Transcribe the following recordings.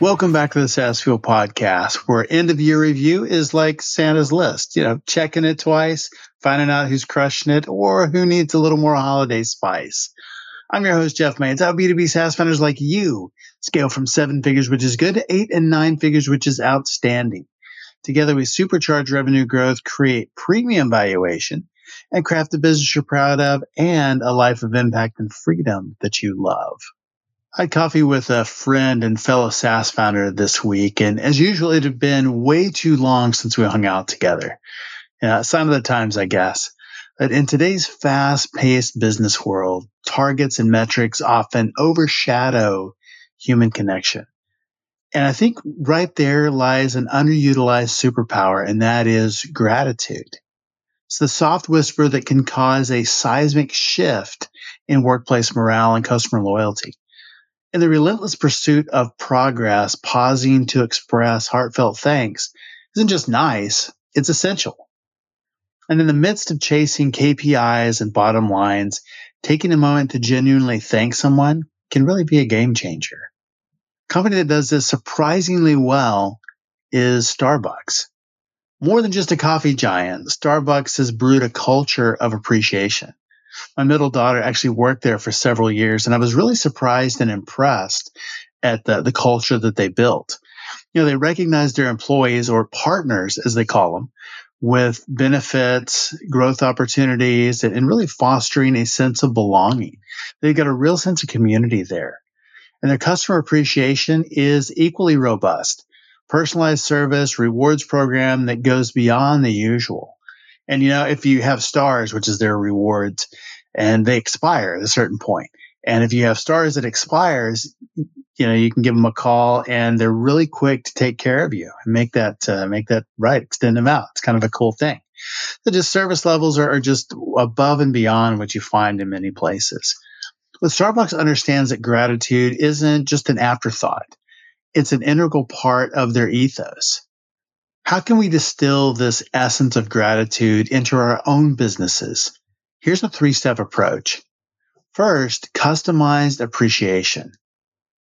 Welcome back to the SaaS Fuel podcast, where end of year review is like Santa's list, you know, checking it twice, finding out who's crushing it or who needs a little more holiday spice. I'm your host, Jeff Mains. How B2B SaaS founders like you scale from seven figures, which is good, to eight and nine figures, which is outstanding. Together, we supercharge revenue growth, create premium valuation, and craft a business you're proud of and a life of impact and freedom that you love. I had coffee with a friend and fellow SaaS founder this week, and as usual, it had been way too long since we hung out together. Yeah, sign of the times, I guess. But in today's fast-paced business world, targets and metrics often overshadow human connection. And I think right there lies an underutilized superpower, and that is gratitude. It's the soft whisper that can cause a seismic shift in workplace morale and customer loyalty. In the relentless pursuit of progress, pausing to express heartfelt thanks isn't just nice, it's essential. And in the midst of chasing KPIs and bottom lines, taking a moment to genuinely thank someone can really be a game changer. A company that does this surprisingly well is Starbucks. More than just a coffee giant, Starbucks has brewed a culture of appreciation my middle daughter actually worked there for several years, and I was really surprised and impressed at the, the culture that they built. You know, they recognize their employees or partners, as they call them, with benefits, growth opportunities, and, and really fostering a sense of belonging. They've got a real sense of community there. And their customer appreciation is equally robust. Personalized service, rewards program that goes beyond the usual. And you know, if you have stars, which is their rewards, and they expire at a certain point, and if you have stars that expires, you know, you can give them a call, and they're really quick to take care of you and make that uh, make that right, extend them out. It's kind of a cool thing. So just service levels are, are just above and beyond what you find in many places. But Starbucks understands that gratitude isn't just an afterthought; it's an integral part of their ethos. How can we distill this essence of gratitude into our own businesses? Here's a three step approach. First, customized appreciation.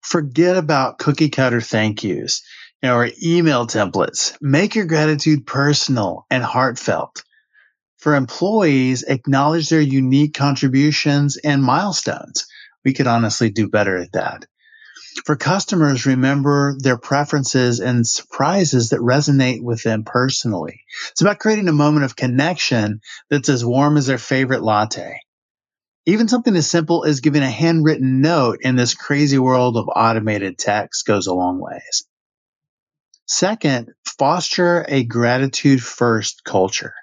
Forget about cookie cutter thank yous or email templates. Make your gratitude personal and heartfelt. For employees, acknowledge their unique contributions and milestones. We could honestly do better at that. For customers, remember their preferences and surprises that resonate with them personally. It's about creating a moment of connection that's as warm as their favorite latte. Even something as simple as giving a handwritten note in this crazy world of automated text goes a long ways. Second, foster a gratitude first culture.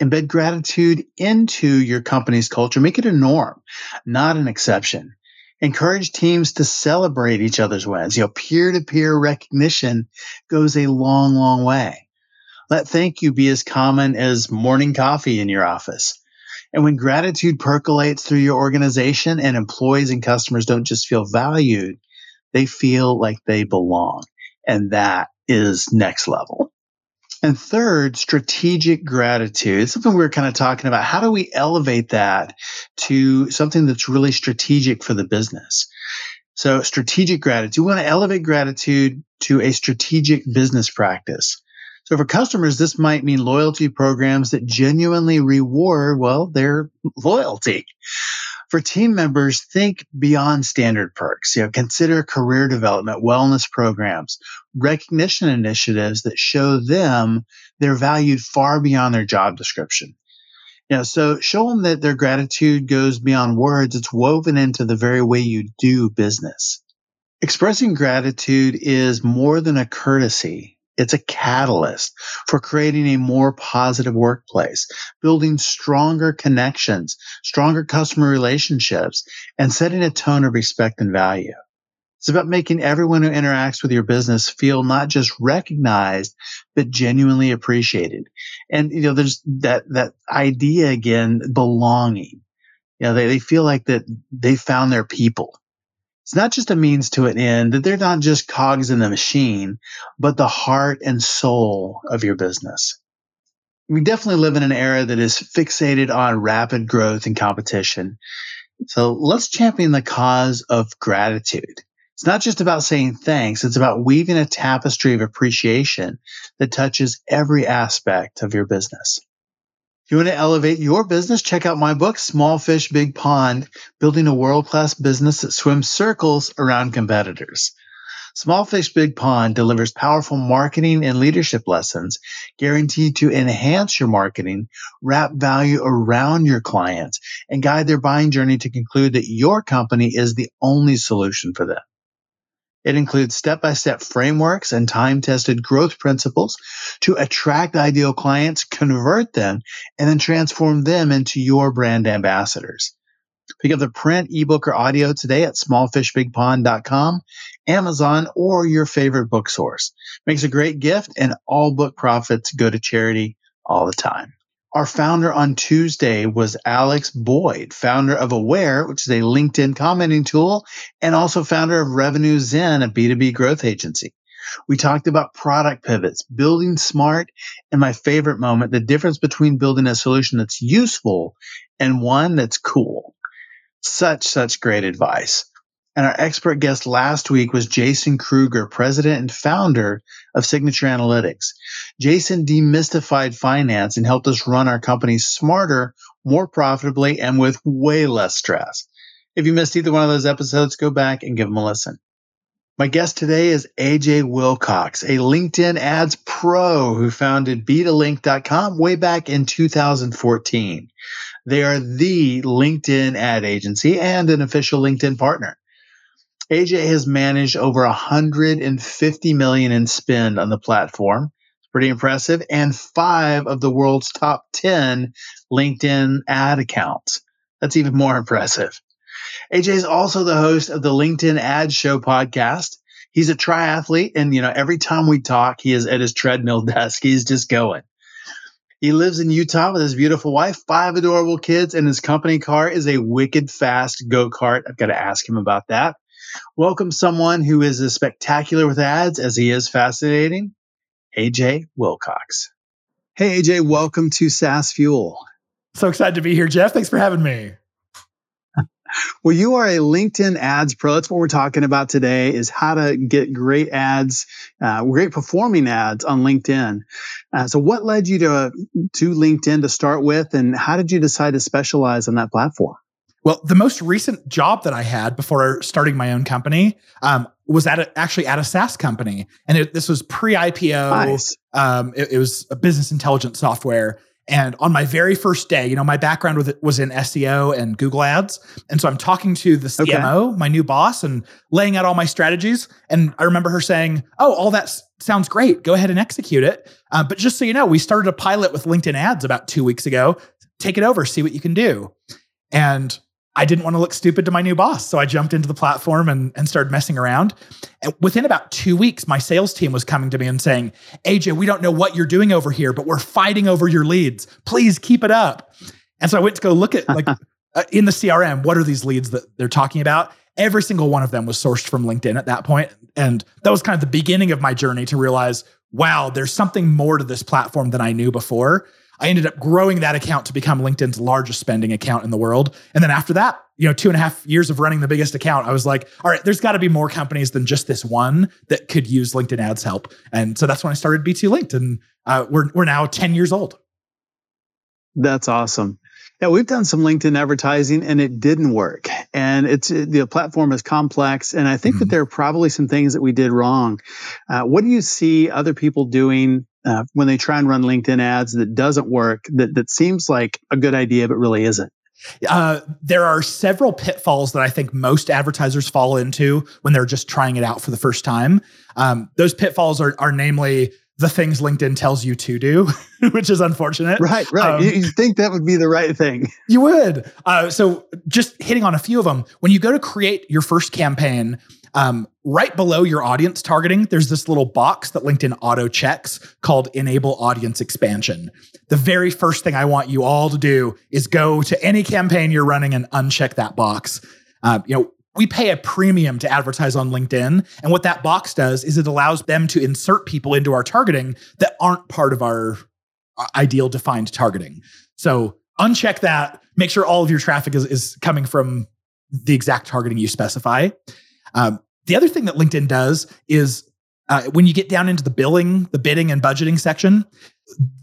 Embed gratitude into your company's culture. Make it a norm, not an exception encourage teams to celebrate each other's wins. You know, peer to peer recognition goes a long, long way. Let thank you be as common as morning coffee in your office. And when gratitude percolates through your organization and employees and customers don't just feel valued, they feel like they belong. And that is next level. And third, strategic gratitude. Something we are kind of talking about. How do we elevate that to something that's really strategic for the business? So strategic gratitude. We want to elevate gratitude to a strategic business practice. So for customers, this might mean loyalty programs that genuinely reward, well, their loyalty. For team members, think beyond standard perks. You know, consider career development, wellness programs, recognition initiatives that show them they're valued far beyond their job description. You know, so show them that their gratitude goes beyond words. It's woven into the very way you do business. Expressing gratitude is more than a courtesy. It's a catalyst for creating a more positive workplace, building stronger connections, stronger customer relationships, and setting a tone of respect and value. It's about making everyone who interacts with your business feel not just recognized, but genuinely appreciated. And, you know, there's that, that idea again, belonging. You know, they, they feel like that they found their people. It's not just a means to an end, that they're not just cogs in the machine, but the heart and soul of your business. We definitely live in an era that is fixated on rapid growth and competition. So let's champion the cause of gratitude. It's not just about saying thanks. It's about weaving a tapestry of appreciation that touches every aspect of your business. You want to elevate your business, check out my book, Small Fish, Big Pond, Building a World Class Business That Swims Circles Around Competitors. Small Fish Big Pond delivers powerful marketing and leadership lessons guaranteed to enhance your marketing, wrap value around your clients, and guide their buying journey to conclude that your company is the only solution for them. It includes step-by-step frameworks and time-tested growth principles to attract ideal clients, convert them, and then transform them into your brand ambassadors. Pick up the print, ebook, or audio today at smallfishbigpond.com, Amazon, or your favorite book source. Makes a great gift, and all book profits go to charity all the time. Our founder on Tuesday was Alex Boyd, founder of Aware, which is a LinkedIn commenting tool, and also founder of Revenue Zen, a B2B growth agency. We talked about product pivots, building smart, and my favorite moment, the difference between building a solution that's useful and one that's cool. Such, such great advice. And our expert guest last week was Jason Kruger, president and founder of Signature Analytics. Jason demystified finance and helped us run our company smarter, more profitably, and with way less stress. If you missed either one of those episodes, go back and give them a listen. My guest today is AJ Wilcox, a LinkedIn ads pro who founded B2Linked.com way back in 2014. They are the LinkedIn ad agency and an official LinkedIn partner. AJ has managed over 150 million in spend on the platform. It's pretty impressive. And five of the world's top 10 LinkedIn ad accounts. That's even more impressive. AJ is also the host of the LinkedIn Ads Show podcast. He's a triathlete, and you know, every time we talk, he is at his treadmill desk. He's just going. He lives in Utah with his beautiful wife, five adorable kids, and his company car is a wicked fast go kart. I've got to ask him about that. Welcome someone who is as spectacular with ads as he is fascinating, AJ Wilcox. Hey, AJ, welcome to SaaS Fuel. So excited to be here, Jeff. Thanks for having me. Well, you are a LinkedIn ads pro. That's what we're talking about today is how to get great ads, uh, great performing ads on LinkedIn. Uh, so what led you to, to LinkedIn to start with and how did you decide to specialize on that platform? Well, the most recent job that I had before starting my own company um, was at a, actually at a SaaS company, and it, this was pre-IPO. Nice. Um, it, it, was a business intelligence software. And on my very first day, you know, my background with was in SEO and Google Ads, and so I'm talking to the CMO, okay. my new boss, and laying out all my strategies. And I remember her saying, "Oh, all that sounds great. Go ahead and execute it." Uh, but just so you know, we started a pilot with LinkedIn Ads about two weeks ago. Take it over, see what you can do. And I didn't want to look stupid to my new boss. So I jumped into the platform and, and started messing around. And within about two weeks, my sales team was coming to me and saying, AJ, we don't know what you're doing over here, but we're fighting over your leads. Please keep it up. And so I went to go look at like uh, in the CRM, what are these leads that they're talking about? Every single one of them was sourced from LinkedIn at that point. And that was kind of the beginning of my journey to realize, wow, there's something more to this platform than I knew before. I ended up growing that account to become LinkedIn's largest spending account in the world. And then after that, you know, two and a half years of running the biggest account, I was like, all right, there's got to be more companies than just this one that could use LinkedIn ads help. And so that's when I started B2Linked. And uh, we're, we're now 10 years old. That's awesome. Yeah, we've done some LinkedIn advertising and it didn't work. And it's the platform is complex. And I think mm-hmm. that there are probably some things that we did wrong. Uh, what do you see other people doing uh, when they try and run LinkedIn ads that doesn't work, that, that seems like a good idea, but really isn't? Uh, there are several pitfalls that I think most advertisers fall into when they're just trying it out for the first time. Um, those pitfalls are, are namely the things LinkedIn tells you to do, which is unfortunate. Right, right. Um, you think that would be the right thing. You would. Uh, so, just hitting on a few of them, when you go to create your first campaign, Um, right below your audience targeting, there's this little box that LinkedIn auto checks called Enable Audience Expansion. The very first thing I want you all to do is go to any campaign you're running and uncheck that box. Uh, you know, we pay a premium to advertise on LinkedIn. And what that box does is it allows them to insert people into our targeting that aren't part of our uh, ideal defined targeting. So uncheck that, make sure all of your traffic is, is coming from the exact targeting you specify. Um, the other thing that LinkedIn does is uh, when you get down into the billing, the bidding, and budgeting section,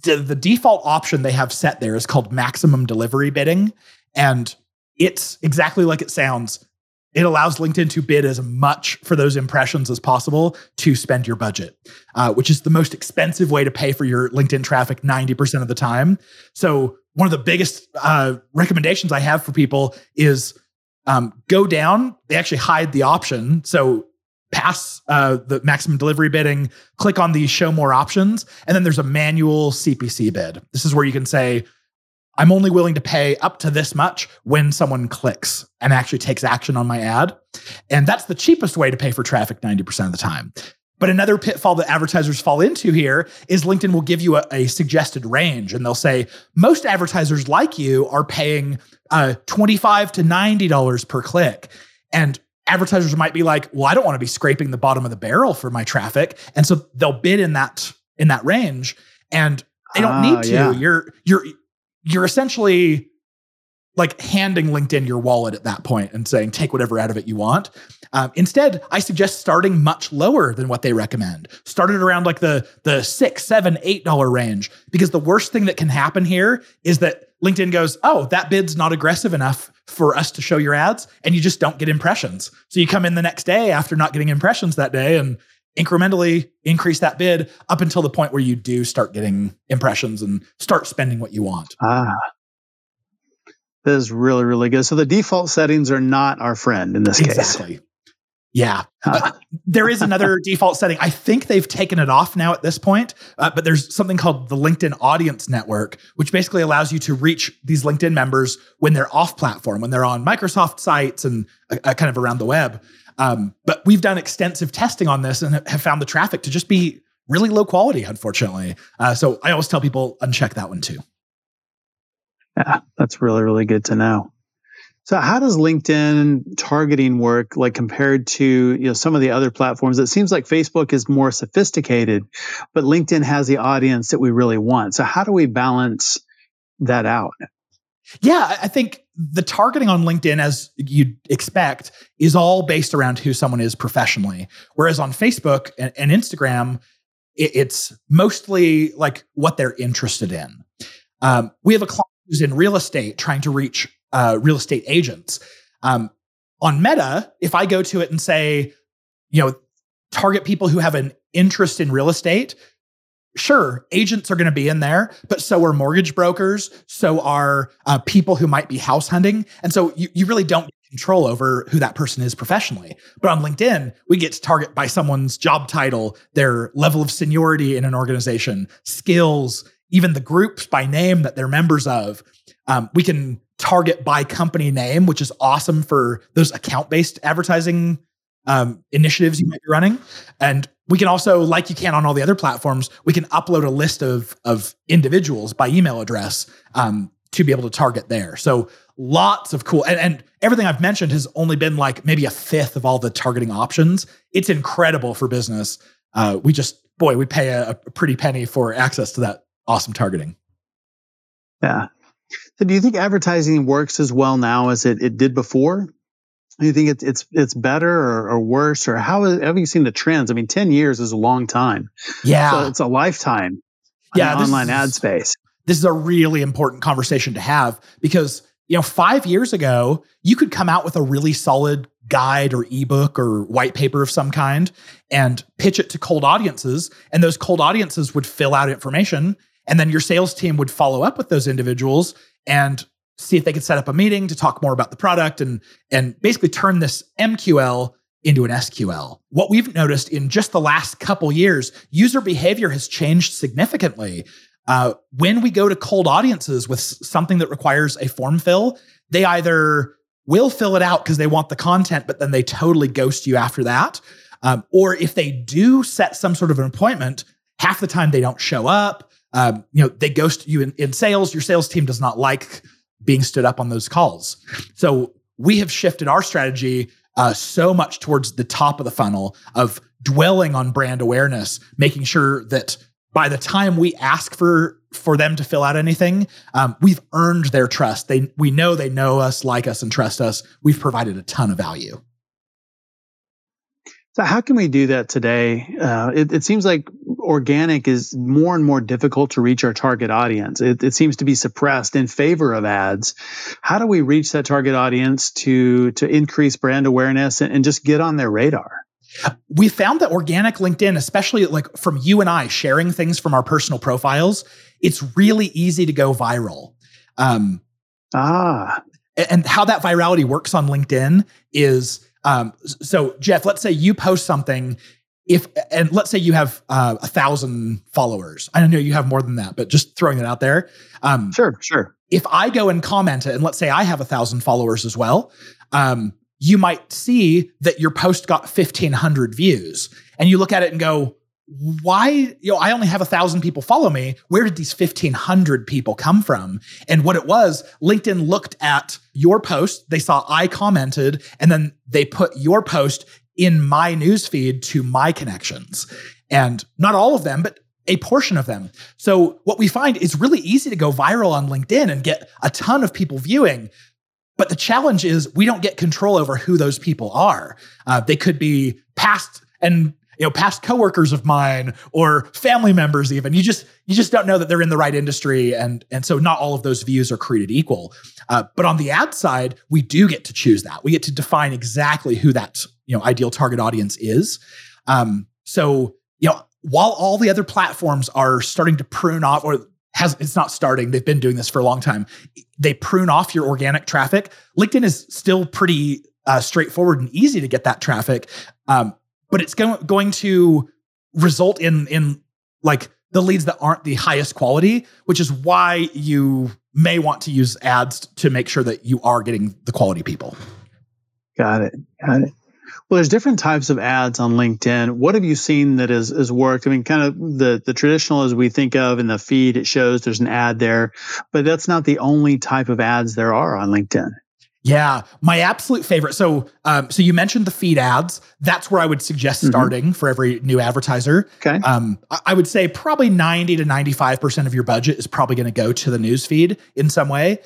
the, the default option they have set there is called maximum delivery bidding. And it's exactly like it sounds. It allows LinkedIn to bid as much for those impressions as possible to spend your budget, uh, which is the most expensive way to pay for your LinkedIn traffic 90% of the time. So, one of the biggest uh, recommendations I have for people is um, go down. They actually hide the option. So, pass uh, the maximum delivery bidding, click on the show more options, and then there's a manual CPC bid. This is where you can say, I'm only willing to pay up to this much when someone clicks and actually takes action on my ad. And that's the cheapest way to pay for traffic 90% of the time. But another pitfall that advertisers fall into here is LinkedIn will give you a, a suggested range and they'll say, most advertisers like you are paying uh, 25 to $90 per click. And advertisers might be like, well, I don't want to be scraping the bottom of the barrel for my traffic. And so they'll bid in that in that range. And they don't uh, need to. Yeah. You're you're you're essentially like handing LinkedIn your wallet at that point and saying, take whatever out of it you want. Um, instead, I suggest starting much lower than what they recommend. Start it around like the the six, seven, eight dollar range. Because the worst thing that can happen here is that LinkedIn goes, oh, that bid's not aggressive enough for us to show your ads, and you just don't get impressions. So you come in the next day after not getting impressions that day, and incrementally increase that bid up until the point where you do start getting impressions and start spending what you want. Ah. That is really, really good. So the default settings are not our friend in this exactly. case. Yeah. Uh, there is another default setting. I think they've taken it off now at this point, uh, but there's something called the LinkedIn Audience Network, which basically allows you to reach these LinkedIn members when they're off platform, when they're on Microsoft sites and uh, uh kind of around the web. Um, but we've done extensive testing on this and have found the traffic to just be really low quality, unfortunately. Uh, so I always tell people uncheck that one too. Yeah, that's really, really good to know. So how does LinkedIn targeting work like compared to you know some of the other platforms? It seems like Facebook is more sophisticated, but LinkedIn has the audience that we really want. So how do we balance that out? Yeah, I think the targeting on LinkedIn, as you'd expect, is all based around who someone is professionally. Whereas on Facebook and, and Instagram, it, it's mostly like what they're interested in. Um, we have a client who's in real estate trying to reach uh, real estate agents. Um, on Meta, if I go to it and say, you know, target people who have an interest in real estate, sure, agents are going to be in there, but so are mortgage brokers, so are uh, people who might be house hunting. And so you, you really don't control over who that person is professionally. But on LinkedIn, we get to target by someone's job title, their level of seniority in an organization, skills, even the groups by name that they're members of. Um, we can target by company name, which is awesome for those account based advertising um, initiatives you might be running. And we can also, like you can on all the other platforms, we can upload a list of of individuals by email address um, to be able to target there. So lots of cool and, and everything I've mentioned has only been like maybe a fifth of all the targeting options. It's incredible for business. Uh, we just boy, we pay a, a pretty penny for access to that awesome targeting. Yeah. So do you think advertising works as well now as it, it did before? Do you think it's it's it's better or, or worse or how have you seen the trends? I mean, ten years is a long time. Yeah, so it's a lifetime. Yeah, online is, ad space. This is a really important conversation to have because you know five years ago you could come out with a really solid guide or ebook or white paper of some kind and pitch it to cold audiences, and those cold audiences would fill out information, and then your sales team would follow up with those individuals and see if they could set up a meeting to talk more about the product and and basically turn this MQL into an SQL. What we've noticed in just the last couple years, user behavior has changed significantly. Uh, when we go to cold audiences with something that requires a form fill, they either will fill it out because they want the content, but then they totally ghost you after that. Um, or if they do set some sort of an appointment, half the time they don't show up. Um, you know, they ghost you in, in sales. Your sales team does not like being stood up on those calls. So we have shifted our strategy uh, so much towards the top of the funnel of dwelling on brand awareness, making sure that by the time we ask for for them to fill out anything, um, we've earned their trust. They we know they know us, like us, and trust us. We've provided a ton of value. So how can we do that today? Uh, it, it, seems like organic is more and more difficult to reach our target audience. It, it, seems to be suppressed in favor of ads. How do we reach that target audience to to increase brand awareness and, and just get on their radar? We found that organic LinkedIn, especially like from you and I sharing things from our personal profiles, it's really easy to go viral. Um, ah, and how that virality works on LinkedIn is um, so Jeff, let's say you post something if and let's say you have uh, a thousand followers. I don't know you have more than that, but just throwing it out there. Um, sure, sure. If I go and comment it, and let's say I have a thousand followers as well, um, you might see that your post got fifteen hundred views, and you look at it and go, why you know i only have a thousand people follow me. Where did these 1500 people come from? And what it was linkedin looked at your post they saw i commented and then they put your post in my newsfeed to my connections. And not all of them but a portion of them. So what we find is really easy to go viral on linkedin and get a ton of people viewing. But the challenge is we don't get control over who those people are. Uh, they could be past and you know past coworkers of mine or family members even. You just you just don't know that they're in the right industry and and so not all of those views are created equal. Uh, but on the ad side we do get to choose that. We get to define exactly who that you know ideal target audience is. Um, so you know while all the other platforms are starting to prune off or has it's not starting they've been doing this for a long time they prune off your organic traffic. Linkedin is still pretty uh, straightforward and easy to get that traffic. Um, but it's going going to result in in like the leads that aren't the highest quality, which is why you may want to use ads to make sure that you are getting the quality people. Got it. Got it. Well, there's different types of ads on LinkedIn. What have you seen that has, has worked? I mean, kind of the, the traditional as we think of in the feed, it shows there's an ad there, but that's not the only type of ads there are on LinkedIn. Yeah, my absolute favorite. So, um, so you mentioned the feed ads. That's where I would suggest mm-hmm. starting mm-hmm. for every new advertiser. Okay. Um, I would say probably ninety to ninety-five percent of your budget is probably going to go to the news feed in some way.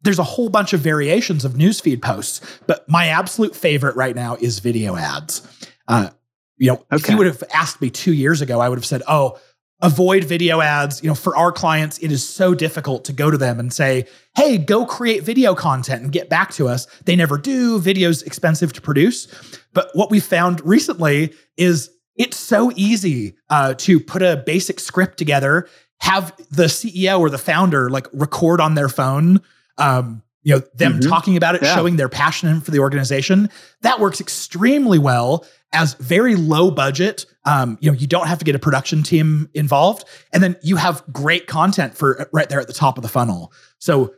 There's a whole bunch of variations of newsfeed posts, but my absolute favorite right now is video ads. Uh, you know, okay. if you would have asked me two years ago, I would have said, "Oh, avoid video ads. You know, for our clients, it is so difficult to go to them and say, hey, go create video content and get back to us. They never do. Video's expensive to produce. But what we found recently is it's so easy uh, to put a basic script together, have the CEO or the founder like record on their phone. Um, you know them mm-hmm. talking about it yeah. showing their passion for the organization that works extremely well as very low budget. Um, you know, you don't have to get a production team involved, and then you have great content for right there at the top of the funnel. So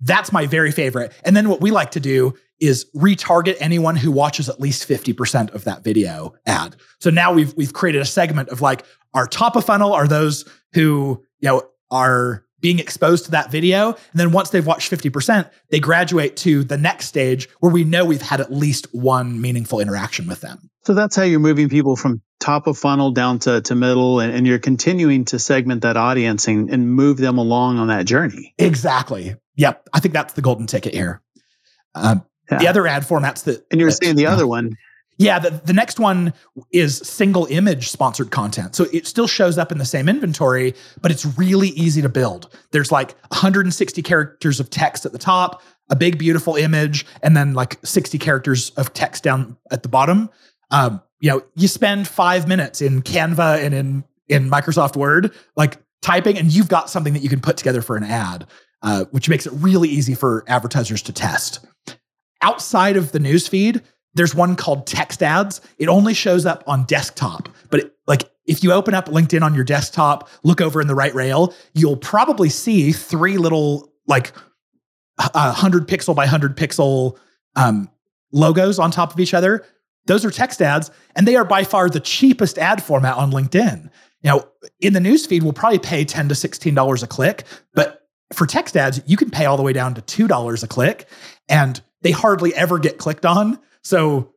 that's my very favorite. And then what we like to do is retarget anyone who watches at least 50% of that video ad. So now we've we've created a segment of like our top of funnel are those who, you know, are being exposed to that video. And then once they've watched 50%, they graduate to the next stage where we know we've had at least one meaningful interaction with them. So that's how you're moving people from top of funnel down to, to middle, and, and you're continuing to segment that audience and, and move them along on that journey. Exactly. Yep. I think that's the golden ticket here. Um, yeah. The other ad formats that. And you were that, saying the other one yeah, the, the next one is single image sponsored content. So it still shows up in the same inventory, but it's really easy to build. There's like 160 characters of text at the top, a big, beautiful image, and then like 60 characters of text down at the bottom. Um, you know, you spend five minutes in Canva and in, in Microsoft Word, like typing, and you've got something that you can put together for an ad, uh, which makes it really easy for advertisers to test. Outside of the newsfeed, there's one called text ads. It only shows up on desktop, but it, like if you open up LinkedIn on your desktop, look over in the right rail, you'll probably see three little like a hundred pixel by hundred pixel um, logos on top of each other. Those are text ads, and they are by far the cheapest ad format on LinkedIn. Now, in the newsfeed, we'll probably pay 10 to $16 a click, but for text ads, you can pay all the way down to $2 a click, and they hardly ever get clicked on. So,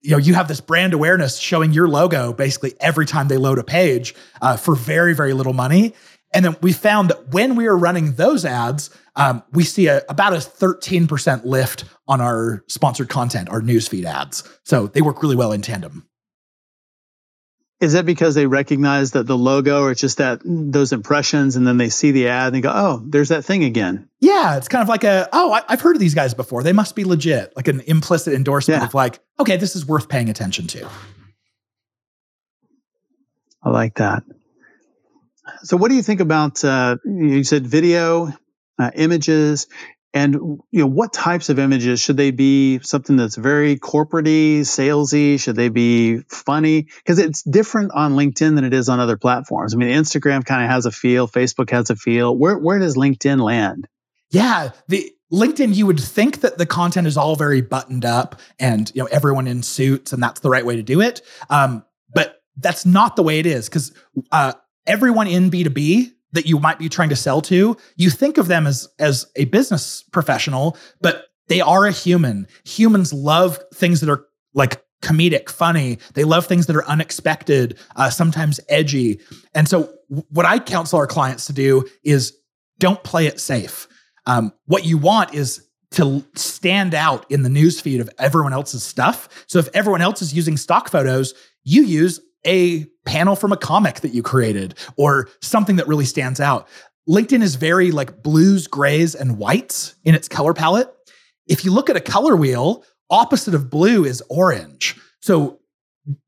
you know, you have this brand awareness showing your logo basically every time they load a page uh, for very, very little money. And then we found that when we were running those ads, um, we see a, about a 13% lift on our sponsored content, our newsfeed ads. So they work really well in tandem. Is that because they recognize that the logo or just that those impressions and then they see the ad and they go, oh, there's that thing again? Yeah, it's kind of like a, oh, I, have heard of these guys before. They must be legit, like an implicit endorsement yeah. of like, okay, this is worth paying attention to. I like that. So, what do you think about? Uh, you said video, uh, images, and you know what types of images should they be? Something that's very corporatey, salesy. Should they be funny? Because it's different on LinkedIn than it is on other platforms. I mean, Instagram kind of has a feel, Facebook has a feel. Where where does LinkedIn land? Yeah, the LinkedIn, you would think that the content is all very buttoned up and you know everyone in suits, and that's the right way to do it. Um, but that's not the way it is because uh, everyone in B2B that you might be trying to sell to, you think of them as as a business professional, but they are a human. Humans love things that are like comedic, funny. They love things that are unexpected, uh, sometimes edgy. And so, what I counsel our clients to do is don't play it safe. Um, what you want is to stand out in the newsfeed of everyone else's stuff. So if everyone else is using stock photos, you use a panel from a comic that you created or something that really stands out. LinkedIn is very like blues, grays, and whites in its color palette. If you look at a color wheel, opposite of blue is orange. So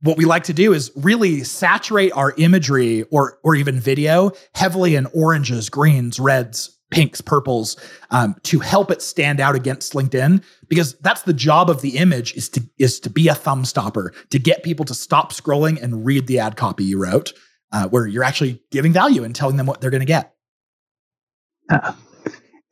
what we like to do is really saturate our imagery or or even video heavily in oranges, greens, reds, pinks, purples um, to help it stand out against LinkedIn because that's the job of the image is to is to be a thumb stopper to get people to stop scrolling and read the ad copy you wrote, uh, where you're actually giving value and telling them what they're going to get. Uh,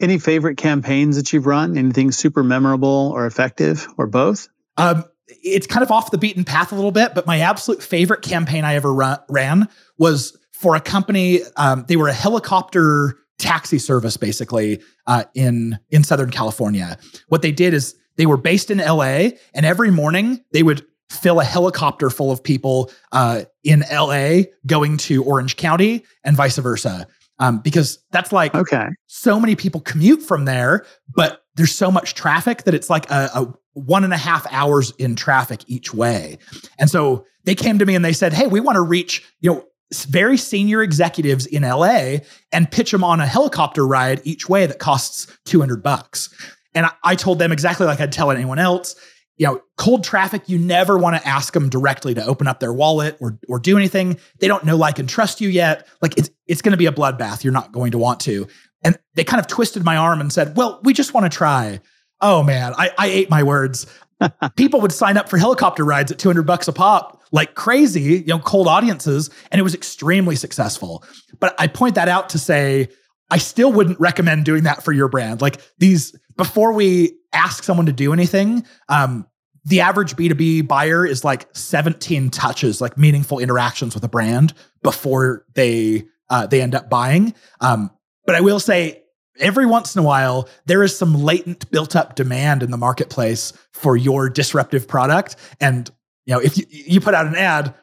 any favorite campaigns that you've run? Anything super memorable or effective, or both? Um, it's kind of off the beaten path a little bit, but my absolute favorite campaign I ever run, ran was for a company. Um, they were a helicopter taxi service basically uh, in in Southern California. What they did is they were based in LA, and every morning they would fill a helicopter full of people uh, in LA going to Orange County and vice versa. Um, because that's like okay. so many people commute from there, but there's so much traffic that it's like a, a one and a half hours in traffic each way. And so they came to me and they said, Hey, we want to reach, you know, very senior executives in LA and pitch them on a helicopter ride each way that costs 200 bucks. And I, I told them exactly like I'd tell anyone else, you know, cold traffic, you never want to ask them directly to open up their wallet or or do anything. They don't know, like, and trust you yet. Like it's it's going to be a bloodbath. You're not going to want to. And they kind of twisted my arm and said, "Well, we just want to try." Oh man, I, I ate my words. People would sign up for helicopter rides at 200 bucks a pop like crazy, you know, cold audiences, and it was extremely successful. But I point that out to say, I still wouldn't recommend doing that for your brand. Like these, before we ask someone to do anything, um, the average B2B buyer is like 17 touches, like meaningful interactions with a brand before they uh, they end up buying. Um, but I will say, every once in a while, there is some latent built up demand in the marketplace for your disruptive product. And you know, if you, you put out an ad,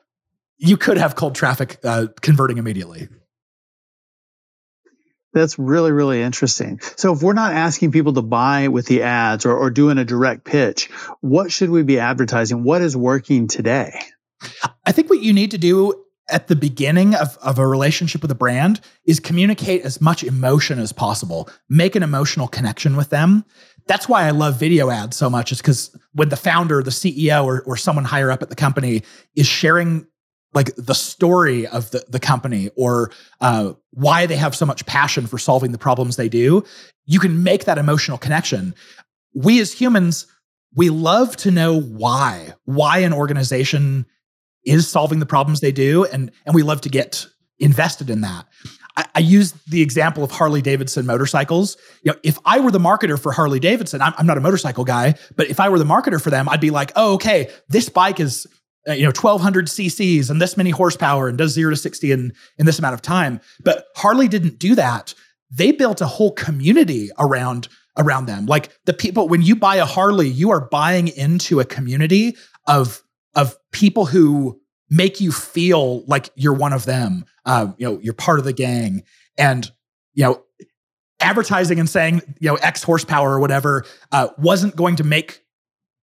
you could have cold traffic uh, converting immediately. That's really, really interesting. So, if we're not asking people to buy with the ads or, or doing a direct pitch, what should we be advertising? What is working today? I think what you need to do at the beginning of, of a relationship with a brand is communicate as much emotion as possible, make an emotional connection with them that's why I love video ads so much, is because when the founder, the CEO, or, or someone higher up at the company is sharing like the story of the, the company or uh, why they have so much passion for solving the problems they do, you can make that emotional connection. We as humans, we love to know why, why an organization is solving the problems they do, and and we love to get invested in that. I, I use the example of Harley Davidson motorcycles. You know, if I were the marketer for Harley Davidson, I'm, I'm not a motorcycle guy, but if I were the marketer for them, I'd be like, oh, okay, this bike is uh, you know 1200 cc's and this many horsepower and does 0 to 60 in in this amount of time. But harley didn't do that. They built a whole community around around them. Like the people when you buy a harley you are buying into a community of of people who make you feel like you're one of them uh, you know you're part of the gang and you know advertising and saying you know x horsepower or whatever uh, wasn't going to make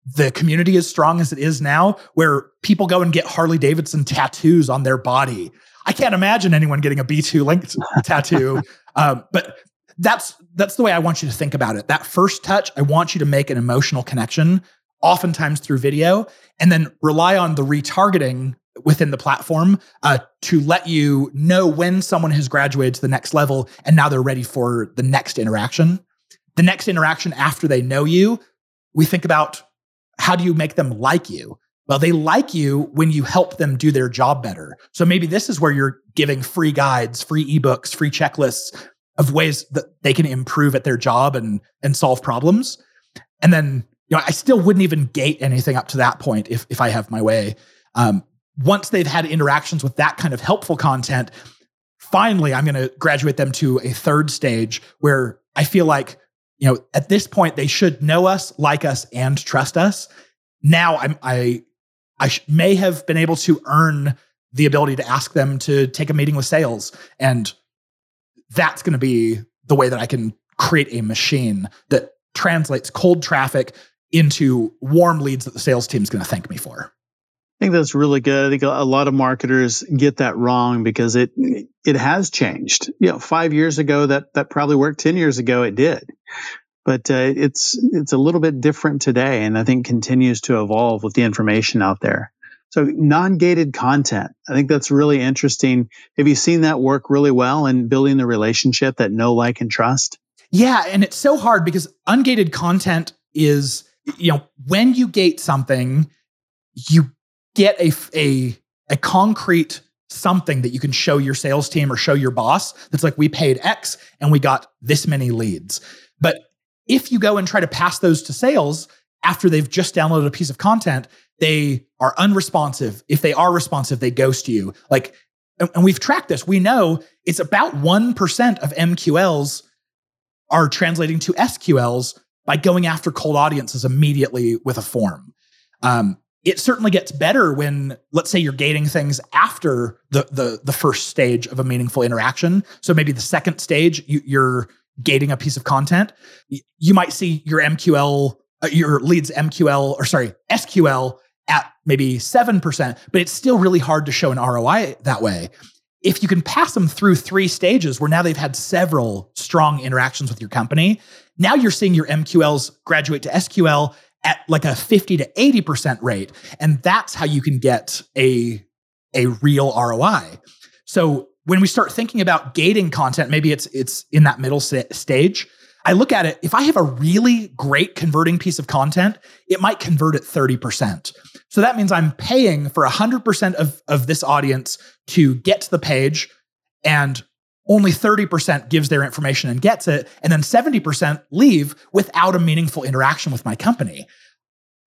the community as strong as it is now, where people go and get Harley Davidson tattoos on their body. I can't imagine anyone getting a B2Linked tattoo. Um, but that's that's the way I want you to think about it. That first touch, I want you to make an emotional connection, oftentimes through video, and then rely on the retargeting within the platform uh, to let you know when someone has graduated to the next level and now they're ready for the next interaction. The next interaction after they know you, we think about how do you make them like you? Well, they like you when you help them do their job better. So maybe this is where you're giving free guides, free ebooks, free checklists of ways that they can improve at their job and and solve problems. And then, you know, I still wouldn't even gate anything up to that point if if I have my way. Um, once they've had interactions with that kind of helpful content, finally, I'm going to graduate them to a third stage where I feel like you know, at this point, they should know us, like us, and trust us. Now, I'm, I, I sh- may have been able to earn the ability to ask them to take a meeting with sales, and that's going to be the way that I can create a machine that translates cold traffic into warm leads that the sales team is going to thank me for. I think that's really good. I think a lot of marketers get that wrong because it it has changed. You know, five years ago that that probably worked. Ten years ago it did, but uh, it's it's a little bit different today, and I think continues to evolve with the information out there. So non-gated content, I think that's really interesting. Have you seen that work really well in building the relationship that know, like, and trust? Yeah, and it's so hard because ungated content is you know when you gate something, you get a, a, a concrete something that you can show your sales team or show your boss that's like, we paid X and we got this many leads. But if you go and try to pass those to sales after they've just downloaded a piece of content, they are unresponsive. If they are responsive, they ghost you. Like, and we've tracked this. We know it's about 1% of MQLs are translating to SQLs by going after cold audiences immediately with a form. Um, it certainly gets better when let's say you're gating things after the the the first stage of a meaningful interaction. So maybe the second stage you, are gating a piece of content. You might see your mql uh, your leads mql or sorry sql at maybe 7% but it's still really hard to show an roi that way. If you can pass them through three stages where now they've had several strong interactions with your company now you're seeing your mqls graduate to sql at like a 50 to 80% rate. And that's how you can get a, a real ROI. So when we start thinking about gating content, maybe it's it's in that middle stage. I look at it, if I have a really great converting piece of content, it might convert at 30%. So that means I'm paying for 100% of, of this audience to get to the page and only 30% gives their information and gets it, and then 70% leave without a meaningful interaction with my company.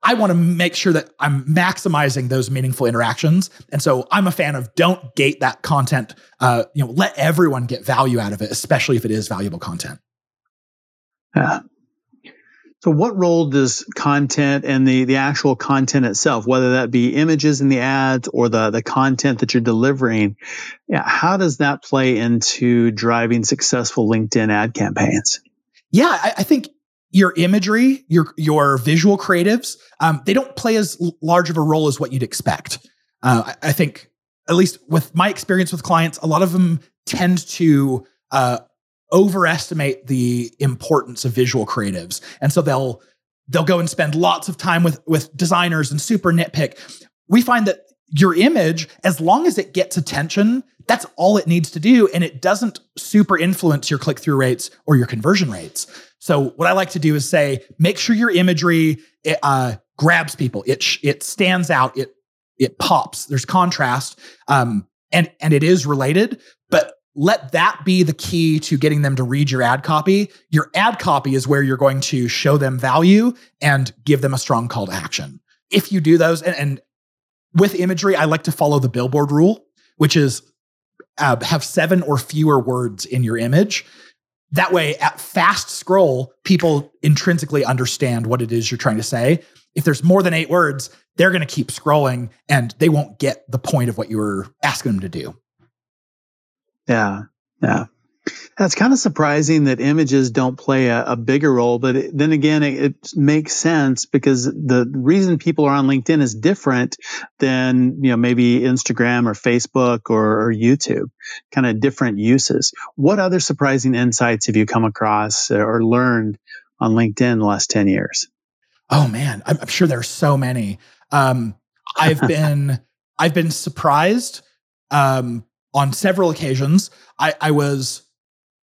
I want to make sure that I'm maximizing those meaningful interactions. And so I'm a fan of don't gate that content. Uh, you know, let everyone get value out of it, especially if it is valuable content. Yeah. So, what role does content and the, the actual content itself, whether that be images in the ads or the, the content that you're delivering, yeah, how does that play into driving successful LinkedIn ad campaigns? Yeah, I, I think your imagery, your your visual creatives, um, they don't play as large of a role as what you'd expect. Uh, I, I, think, at least with my experience with clients, a lot of them tend to uh, overestimate the importance of visual creatives. And so they'll they'll go and spend lots of time with with designers and super nitpick. We find that your image as long as it gets attention that's all it needs to do and it doesn't super influence your click through rates or your conversion rates. So what i like to do is say make sure your imagery it, uh, grabs people. It it stands out. It it pops. There's contrast. Um, and and it is related but let that be the key to getting them to read your ad copy. Your ad copy is where you're going to show them value and give them a strong call to action. If you do those, and, and with imagery, I like to follow the billboard rule, which is uh, have seven or fewer words in your image. That way, at fast scroll, people intrinsically understand what it is you're trying to say. If there's more than eight words, they're going to keep scrolling and they won't get the point of what you were asking them to do. Yeah. Yeah. That's kind of surprising that images don't play a, a bigger role, but it, then again, it, it, makes sense because the reason people are on LinkedIn is different than you know maybe Instagram or Facebook or, or YouTube, kind of different uses. What other surprising insights have you come across or learned on LinkedIn in the last ten years? Oh man, I'm, I'm sure there's so many. Um, I've been I've been surprised um, on several occasions. I, I was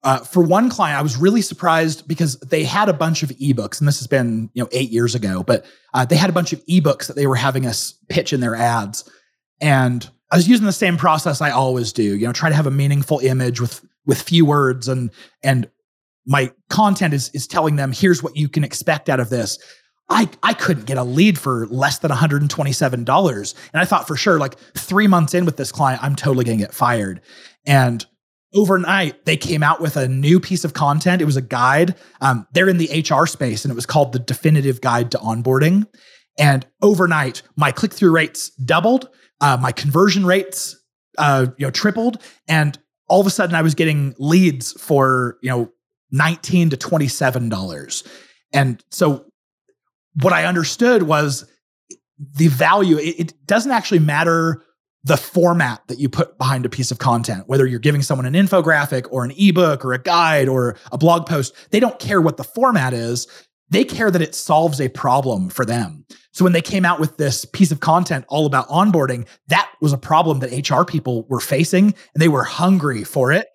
uh, for one client, I was really surprised because they had a bunch of ebooks, and this has been you know eight years ago, but uh, they had a bunch of ebooks that they were having us pitch in their ads, and I was using the same process I always do. You know, try to have a meaningful image with with few words, and and my content is is telling them here's what you can expect out of this. I, I couldn't get a lead for less than $127. And I thought for sure, like three months in with this client, I'm totally going to get fired. And overnight they came out with a new piece of content. It was a guide. Um, they're in the hr space and it was called the definitive guide to onboarding. And overnight my click-through rates doubled uh, my conversion rates uh, you know tripled. And all of a sudden i was getting leads for you know 19 to 27 dollars. And so what i understood was the value it, it doesn't actually matter the format that you put behind a piece of content, whether you're giving someone an infographic or an ebook or a guide or a blog post, they don't care what the format is. They care that it solves a problem for them. So when they came out with this piece of content all about onboarding, that was a problem that HR people were facing and they were hungry for it.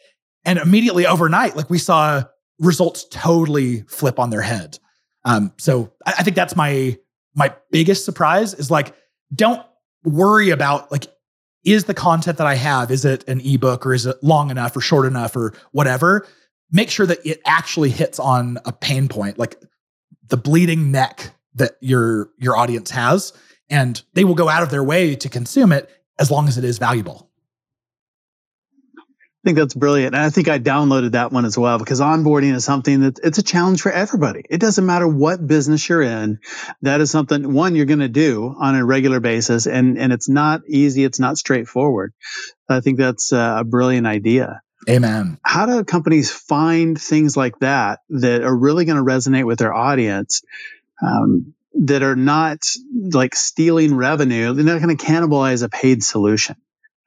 And immediately overnight, like we saw results totally flip on their head. Um, so I, I think that's my my biggest surprise is like, don't worry about like is the content that I have, is it an ebook or is it long enough or short enough or whatever? Make sure that it actually hits on a pain point, like the bleeding neck that your your audience has, and they will go out of their way to consume it as long as it is valuable. I think that's brilliant. And I think I downloaded that one as well because onboarding is something that it's a challenge for everybody. It doesn't matter what business you're in. That is something one you're going to do on a regular basis. And, and it's not easy. It's not straightforward. I think that's a brilliant idea. Amen. How do companies find things like that that are really going to resonate with their audience? Um, that are not like stealing revenue. They're not going to cannibalize a paid solution.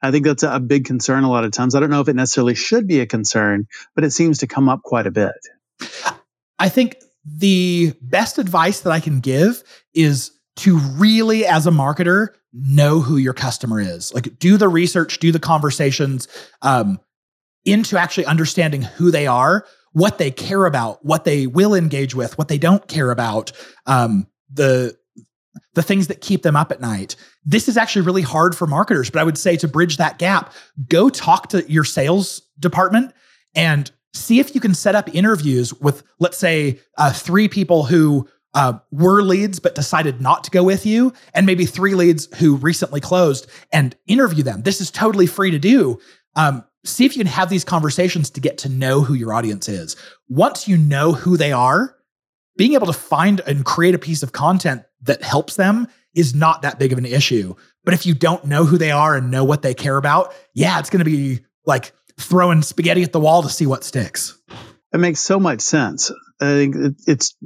I think that's a big concern a lot of times. I don't know if it necessarily should be a concern, but it seems to come up quite a bit. I think the best advice that I can give is to really, as a marketer, know who your customer is. Like, do the research, do the conversations um, into actually understanding who they are, what they care about, what they will engage with, what they don't care about. Um, the the things that keep them up at night. This is actually really hard for marketers, but I would say to bridge that gap, go talk to your sales department and see if you can set up interviews with, let's say, uh, three people who uh, were leads but decided not to go with you, and maybe three leads who recently closed, and interview them. This is totally free to do. Um, see if you can have these conversations to get to know who your audience is. Once you know who they are, being able to find and create a piece of content that helps them is not that big of an issue. But if you don't know who they are and know what they care about, yeah, it's going to be like throwing spaghetti at the wall to see what sticks. It makes so much sense. I think it's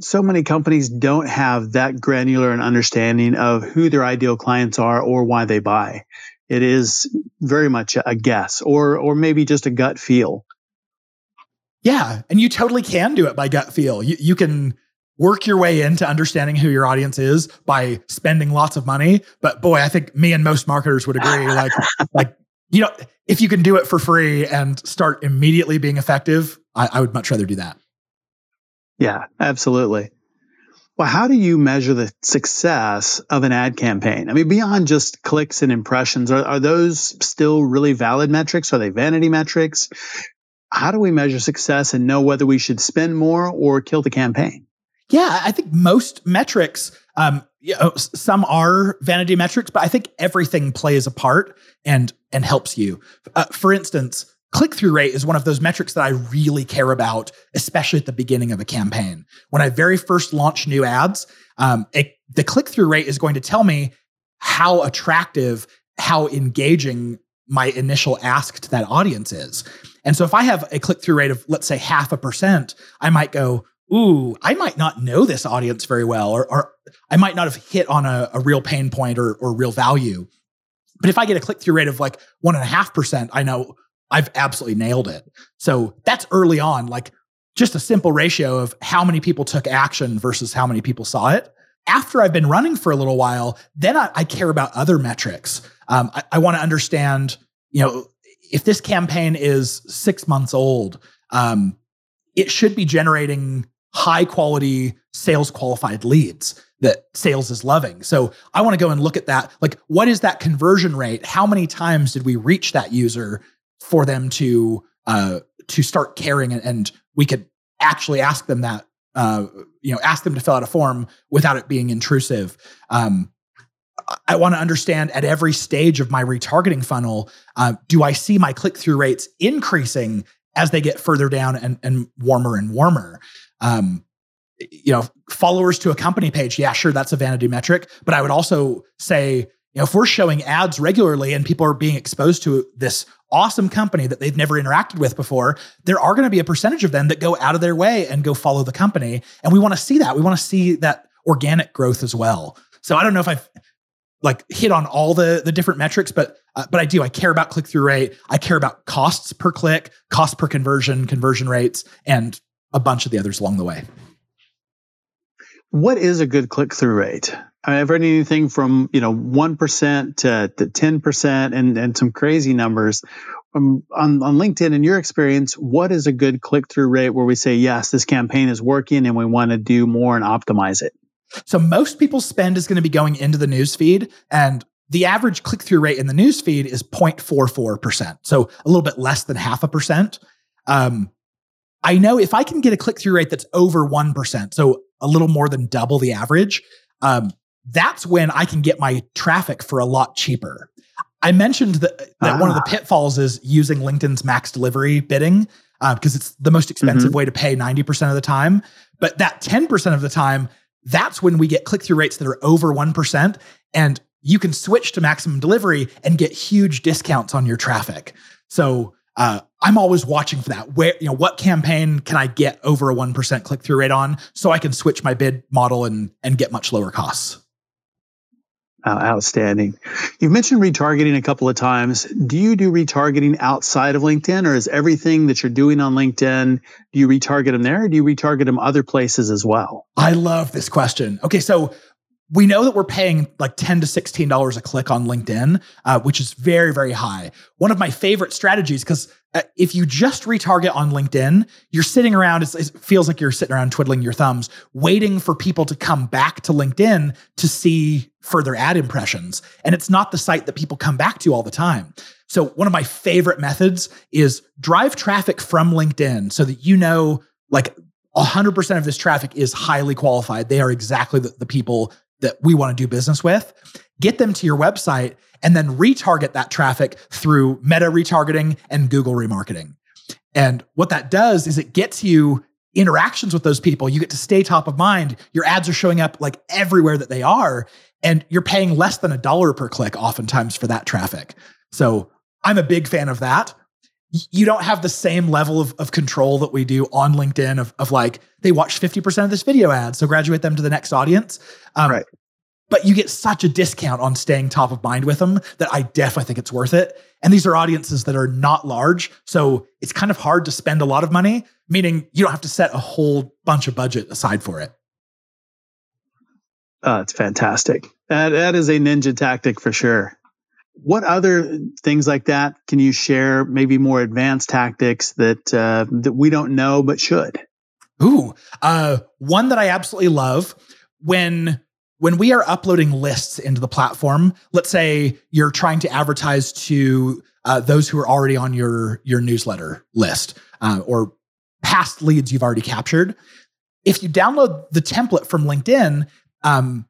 so many companies don't have that granular an understanding of who their ideal clients are or why they buy. It is very much a guess or or maybe just a gut feel. Yeah, and you totally can do it by gut feel. You you can work your way into understanding who your audience is by spending lots of money. But boy, I think me and most marketers would agree like like you know, if you can do it for free and start immediately being effective, I, I would much rather do that. Yeah, absolutely. Well, how do you measure the success of an ad campaign? I mean, beyond just clicks and impressions, are, are those still really valid metrics? Are they vanity metrics? How do we measure success and know whether we should spend more or kill the campaign? Yeah, I think most metrics, um, you know, some are vanity metrics, but I think everything plays a part and and helps you. Uh, for instance, click through rate is one of those metrics that I really care about, especially at the beginning of a campaign. When I very first launch new ads, um, it, the click through rate is going to tell me how attractive, how engaging my initial ask to that audience is. And so if I have a click through rate of, let's say, half a percent, I might go, ooh, I might not know this audience very well, or, or I might not have hit on a, a real pain point or, or real value. But if I get a click through rate of like one and a half percent, I know I've absolutely nailed it. So that's early on, like just a simple ratio of how many people took action versus how many people saw it. After I've been running for a little while, then I, I care about other metrics. Um, I, I want to understand, you know, if this campaign is six months old, um, it should be generating high quality sales qualified leads that sales is loving. So I want to go and look at that. Like, what is that conversion rate? How many times did we reach that user for them to uh, to start caring? And, we could actually ask them that. Uh, you know, ask them to fill out a form without it being intrusive. Um, I want to understand at every stage of my retargeting funnel, uh, do I see my click through rates increasing as they get further down and, and warmer and warmer? Um, you know, followers to a company page, yeah, sure, that's a vanity metric. But I would also say, you know, if we're showing ads regularly and people are being exposed to this awesome company that they've never interacted with before, there are going to be a percentage of them that go out of their way and go follow the company. And we want to see that. We want to see that organic growth as well. So I don't know if I've like hit on all the the different metrics, but uh, but I do. I care about click through rate. I care about costs per click, cost per conversion, conversion rates, and a bunch of the others along the way. What is a good click through rate? I've heard anything from you know one percent to ten percent, and and some crazy numbers. Um, on on LinkedIn, in your experience, what is a good click through rate where we say yes, this campaign is working, and we want to do more and optimize it? So most people's spend is going to be going into the newsfeed, and the average click through rate in the newsfeed is 0.44%. So a little bit less than half a percent. Um, I know if I can get a click through rate that's over 1%, so a little more than double the average, um, that's when I can get my traffic for a lot cheaper. I mentioned that, that ah. one of the ah. pitfalls is using LinkedIn's max delivery bidding because uh, it's the most expensive mm-hmm. way to pay 90% of the time. But that 10% of the time, that's when we get click through rates that are over 1%. And you can switch to maximum delivery and get huge discounts on your traffic. So uh, I'm always watching for that. Where, you know, what campaign can I get over a 1% click through rate on so I can switch my bid model and, and get much lower costs? Uh, outstanding. You've mentioned retargeting a couple of times. Do you do retargeting outside of LinkedIn, or is everything that you're doing on LinkedIn, do you retarget them there, or do you retarget them other places as well? I love this question. Okay, so we know that we're paying like 10 to $16 a click on LinkedIn, uh, which is very, very high. One of my favorite strategies, because uh, if you just retarget on LinkedIn, you're sitting around, it feels like you're sitting around twiddling your thumbs, waiting for people to come back to LinkedIn to see further ad impressions. And it's not the site that people come back to all the time. So, one of my favorite methods is drive traffic from LinkedIn so that you know, like, 100% of this traffic is highly qualified. They are exactly the, the people that we want to do business with, get them to your website, and then retarget that traffic through meta retargeting and Google remarketing. And what that does is it gets you interactions with those people. You get to stay top of mind. Your ads are showing up like everywhere that they are, and you're paying less than a dollar per click oftentimes for that traffic. So I'm a big fan of that you don't have the same level of, of control that we do on LinkedIn of, of like, they watched 50% of this video ad, so graduate them to the next audience. Um, right. But you get such a discount on staying top of mind with them that I definitely think it's worth it. And these are audiences that are not large. So it's kind of hard to spend a lot of money, meaning you don't have to set a whole bunch of budget aside for it. Uh, it's fantastic. That, that is a ninja tactic for sure. What other things like that can you share? Maybe more advanced tactics that uh, that we don't know but should. Ooh, uh, one that I absolutely love. when when we are uploading lists into the platform, let's say you're trying to advertise to uh, those who are already on your your newsletter list uh, or past leads you've already captured. If you download the template from LinkedIn, um,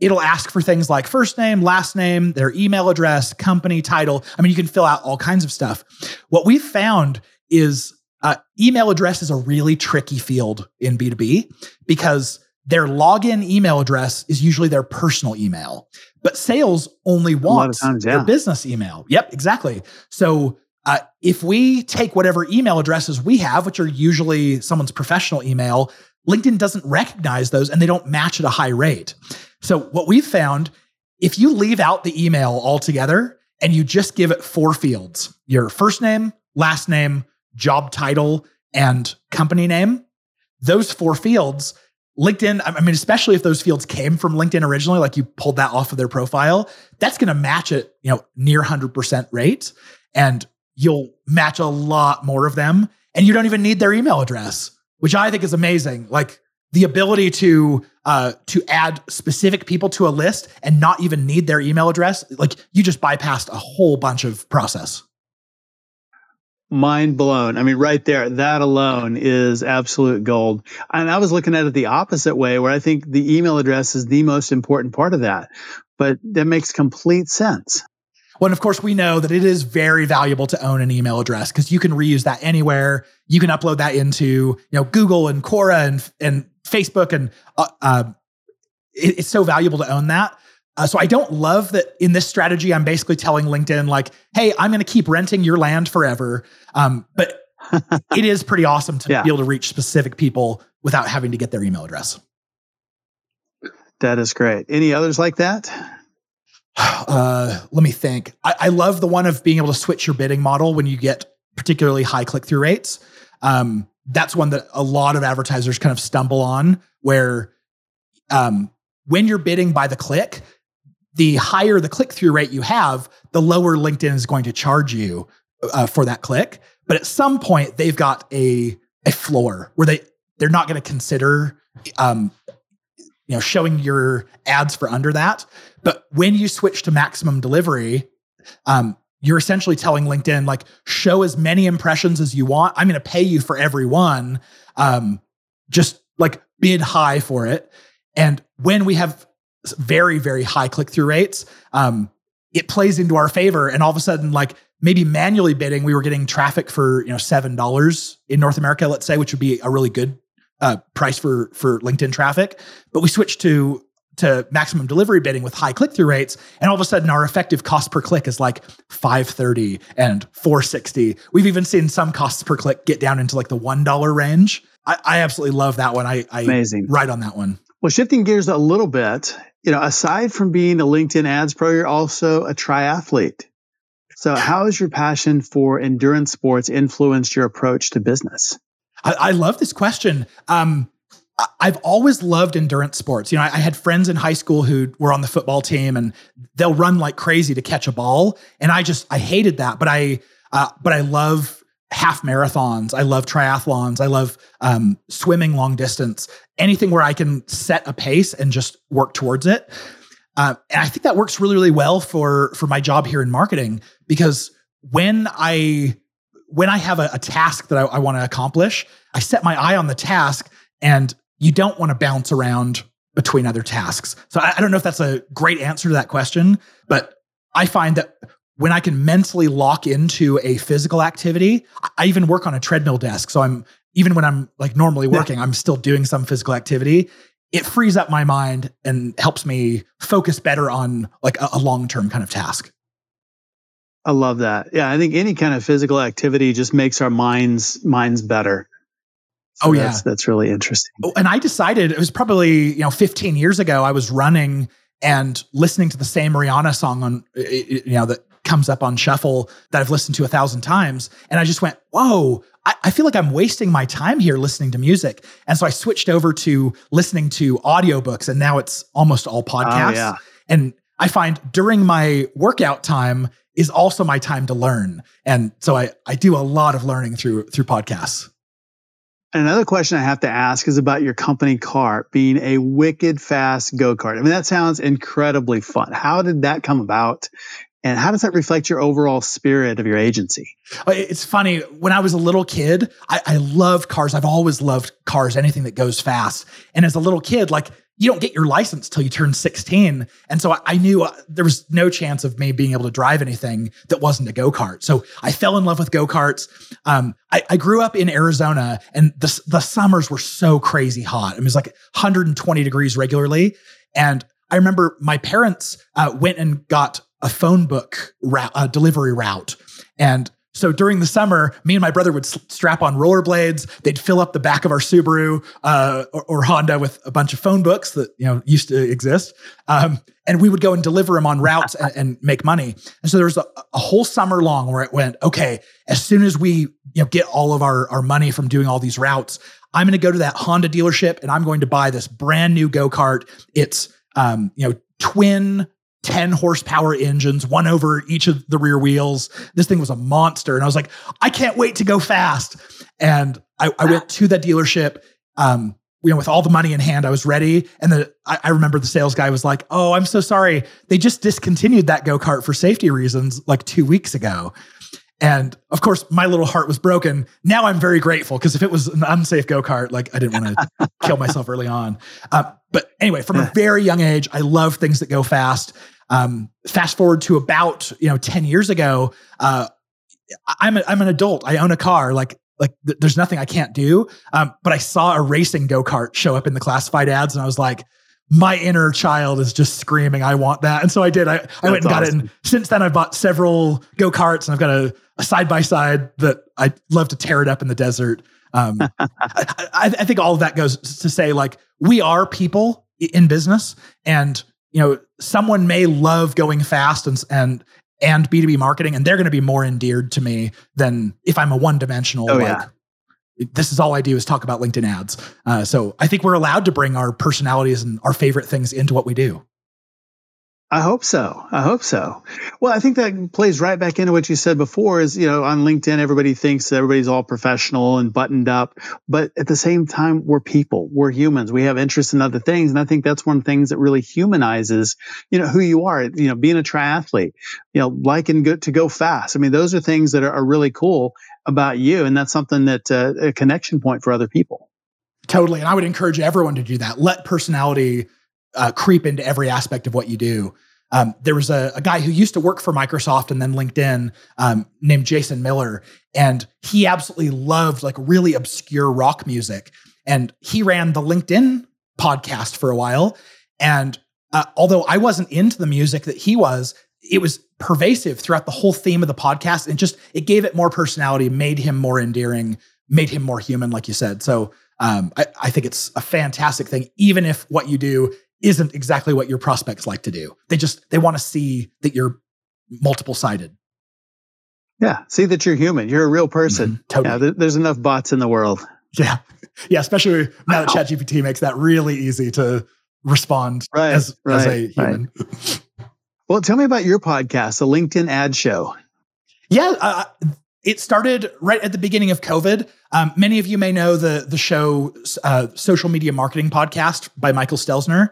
it'll ask for things like first name, last name, their email address, company title. I mean, you can fill out all kinds of stuff. What we've found is uh, email address is a really tricky field in B2B because their login email address is usually their personal email, but sales only wants times, yeah. their business email. Yep, exactly. So uh, if we take whatever email addresses we have, which are usually someone's professional email, LinkedIn doesn't recognize those and they don't match at a high rate. So what we've found, if you leave out the email altogether and you just give it four fields, your first name, last name, job title, and company name, those four fields, LinkedIn, I mean, especially if those fields came from LinkedIn originally, like you pulled that off of their profile, that's going to match it, you know, near 100% rate. And you'll match a lot more of them. And you don't even need their email address, which I think is amazing. Like the ability to uh, to add specific people to a list and not even need their email address, like you just bypassed a whole bunch of process mind blown. I mean, right there, that alone is absolute gold. And I was looking at it the opposite way, where I think the email address is the most important part of that. But that makes complete sense. Well, and of course, we know that it is very valuable to own an email address because you can reuse that anywhere. You can upload that into you know Google and Quora and and Facebook, and uh, uh, it, it's so valuable to own that. Uh, so I don't love that in this strategy, I'm basically telling LinkedIn, like, hey, I'm going to keep renting your land forever. Um, but it is pretty awesome to yeah. be able to reach specific people without having to get their email address. That is great. Any others like that? Uh, let me think. I, I, love the one of being able to switch your bidding model when you get particularly high click through rates. Um, that's one that a lot of advertisers kind of stumble on where um, when you're bidding by the click, the higher the click through rate you have, the lower LinkedIn is going to charge you uh, for that click. But at some point, they've got a a floor where they they're not going to consider um, you know showing your ads for under that. But when you switch to maximum delivery, um, you're essentially telling LinkedIn like show as many impressions as you want. I'm going to pay you for every one. Um, just like bid high for it. And when we have very very high click through rates, um, it plays into our favor. And all of a sudden, like maybe manually bidding, we were getting traffic for you know seven dollars in North America, let's say, which would be a really good uh, price for for LinkedIn traffic. But we switched to to maximum delivery bidding with high click through rates, and all of a sudden our effective cost per click is like five thirty and four sixty. We've even seen some costs per click get down into like the one dollar range. I, I, absolutely love that one. I, I Amazing. right on that one. Well, shifting gears a little bit, you know, aside from being a LinkedIn ads pro, you're also a triathlete. So, how has your passion for endurance sports influenced your approach to business? I, I love this question. Um, I've always loved endurance sports. You know, I, I, had friends in high school who were on the football team, and they'll run like crazy to catch a ball, and I just I hated that. But I uh, but I love half marathons. I love triathlons. I love um, swimming long distance. Anything where I can set a pace and just work towards it. Uh, and I think that works really, really well for for my job here in marketing because when I when I have a, a task that I, I want to accomplish, I set my eye on the task, and you don't want to bounce around between other tasks. So I, I don't know if that's a great answer to that question, but I find that when I can mentally lock into a physical activity, I even work on a treadmill desk. So I'm even when I'm like normally working, yeah. I'm still doing some physical activity. It frees up my mind and helps me focus better on like a, a long term kind of task. I love that. Yeah, I think any kind of physical activity just makes our minds minds better. So oh yeah, that's, that's really interesting. Oh, and I decided it was probably you know 15 years ago. I was running and listening to the same Rihanna song on you know that comes up on shuffle that I've listened to a thousand times. And I just went, whoa, I, I, feel like I'm wasting my time here listening to music. And so I switched over to listening to audiobooks and now it's almost all oh, podcasts. Oh, yeah. And I find during my workout time is also my time to learn. And so I, I do a lot of learning through through podcasts. Another question I have to ask is about your company car being a wicked fast go kart. I mean, that sounds incredibly fun. How did that come about? And how does that reflect your overall spirit of your agency? Uh, it's funny. When I was a little kid, I, I loved cars. I've always loved cars, anything that goes fast. And as a little kid, like you don't get your license till you turn 16. And so I, I knew uh, there was no chance of me being able to drive anything that wasn't a go kart. So I fell in love with go karts. Um, I, I, grew up in Arizona and the, the summers were so crazy hot. It was like 120 degrees regularly. And I remember my parents uh, went and got a phone book route, uh, delivery route. And so during the summer, me and my brother would strap on rollerblades. They'd fill up the back of our Subaru uh, or, or, Honda with a bunch of phone books that you know used to exist, um, and we would go and deliver them on routes and, and, make money. And so there was a, a, whole summer long where it went, okay, as soon as we you know get all of our our money from doing all these routes, I'm going to go to that Honda dealership and I'm going to buy this brand new go kart. It's um, you know twin 10 horsepower engines, one over each of the rear wheels. This thing was a monster. And I was like, I can't wait to go fast. And I, I went to that dealership. Um, you know, with all the money in hand, I was ready. And the, I, I remember the sales guy was like, Oh, I'm so sorry. They just discontinued that go kart for safety reasons like two weeks ago. And of course, my little heart was broken. Now I'm very grateful because if it was an unsafe go kart, like I didn't want to kill myself early on. Uh, but anyway, from a very young age, I love things that go fast. Um, fast forward to about you know ten years ago, uh, I'm a, I'm an adult. I own a car. Like like th- there's nothing I can't do. Um, but I saw a racing go kart show up in the classified ads, and I was like, my inner child is just screaming, I want that. And so I did. I, I went and got awesome. it. And since then, I've bought several go karts and I've got a side by side that I love to tear it up in the desert. Um, I, I, I, think all of that goes to say, like, we are people in business. And, you know, someone may love going fast and, and, and B2B marketing, and they're going to be more endeared to me than if I'm a one dimensional, oh, like, yeah this is all I do is talk about LinkedIn ads. Uh, so I think we're allowed to bring our personalities and our favorite things into what we do. I hope so. I hope so. Well, I think that plays right back into what you said before is, you know, on LinkedIn, everybody thinks everybody's all professional and buttoned up. But at the same time, we're people, we're humans. We have interests in other things. And I think that's one of the things that really humanizes, you know, who you are, you know, being a triathlete, you know, liking good to go fast. I mean, those are things that are, are really cool about you. And that's something that uh, a connection point for other people. Totally. And I would encourage everyone to do that. Let personality uh, creep into every aspect of what you do. Um, there was a, a, guy who used to work for Microsoft and then LinkedIn um, named Jason Miller, and he absolutely loved like really obscure rock music. And he ran the LinkedIn podcast for a while. And uh, although I wasn't into the music that he was, it was pervasive throughout the whole theme of the podcast and just it gave it more personality, made him more endearing, made him more human, like you said. So um, I, I think it's a fantastic thing, even if what you do isn't exactly what your prospects like to do. They just they want to see that you're multiple sided. Yeah, see that you're human. You're a real person. Mm-hmm, totally. Yeah, there's enough bots in the world. Yeah, yeah. Especially now that ChatGPT makes that really easy to respond right, as, right, as a human. Right. Well, tell me about your podcast, the LinkedIn Ads Show. Yeah, uh, it started right at the beginning of COVID. Um, many of you may know the the show uh, Social Media Marketing Podcast by Michael Stelzner.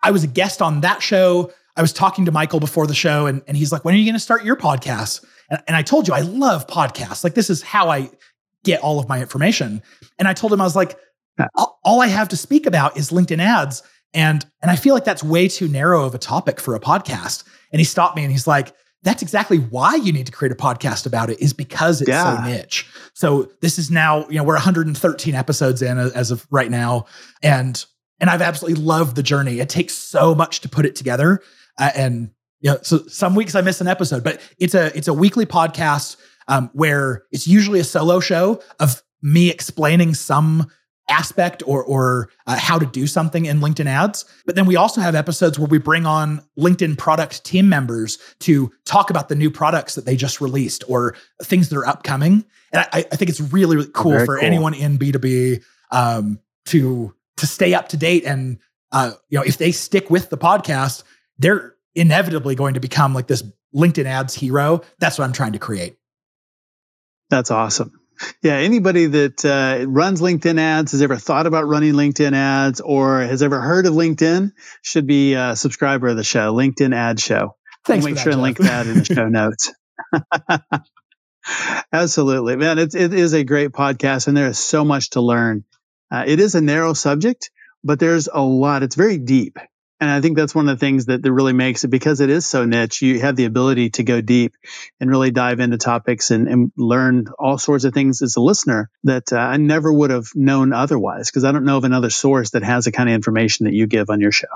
I was a guest on that show. I was talking to Michael before the show, and, and he's like, "When are you going to start your podcast?" And, and I told you I love podcasts. Like this is how I get all of my information. And I told him I was like, all, all I have to speak about is LinkedIn ads, and and I feel like that's way too narrow of a topic for a podcast. And he stopped me and he's like, that's exactly why you need to create a podcast about it is because it's yeah. so niche. So this is now, you know, we're 113 episodes in as of right now. And and I've absolutely loved the journey. It takes so much to put it together. Uh, and you know, so some weeks I miss an episode, but it's a it's a weekly podcast um, where it's usually a solo show of me explaining some aspect or or uh, how to do something in LinkedIn ads. But then we also have episodes where we bring on LinkedIn product team members to talk about the new products that they just released or things that are upcoming. And I, I think it's really, really cool for cool. anyone in B2B um, to to stay up to date. And uh, you know, if they stick with the podcast, they're inevitably going to become like this LinkedIn ads hero. That's what I'm trying to create. That's awesome. Yeah, anybody that uh, runs LinkedIn ads has ever thought about running LinkedIn ads or has ever heard of LinkedIn should be a subscriber of the show, LinkedIn Ads Show. Thanks. We'll make sure and link that in the show notes. Absolutely, man. It's, it is a great podcast, and there is so much to learn. Uh, it is a narrow subject, but there's a lot. It's very deep. And I think that's one of the things that, that really makes it because it is so niche. You have the ability to go deep and really dive into topics and, and learn all sorts of things as a listener that uh, I never would have known otherwise because I don't know of another source that has the kind of information that you give on your show.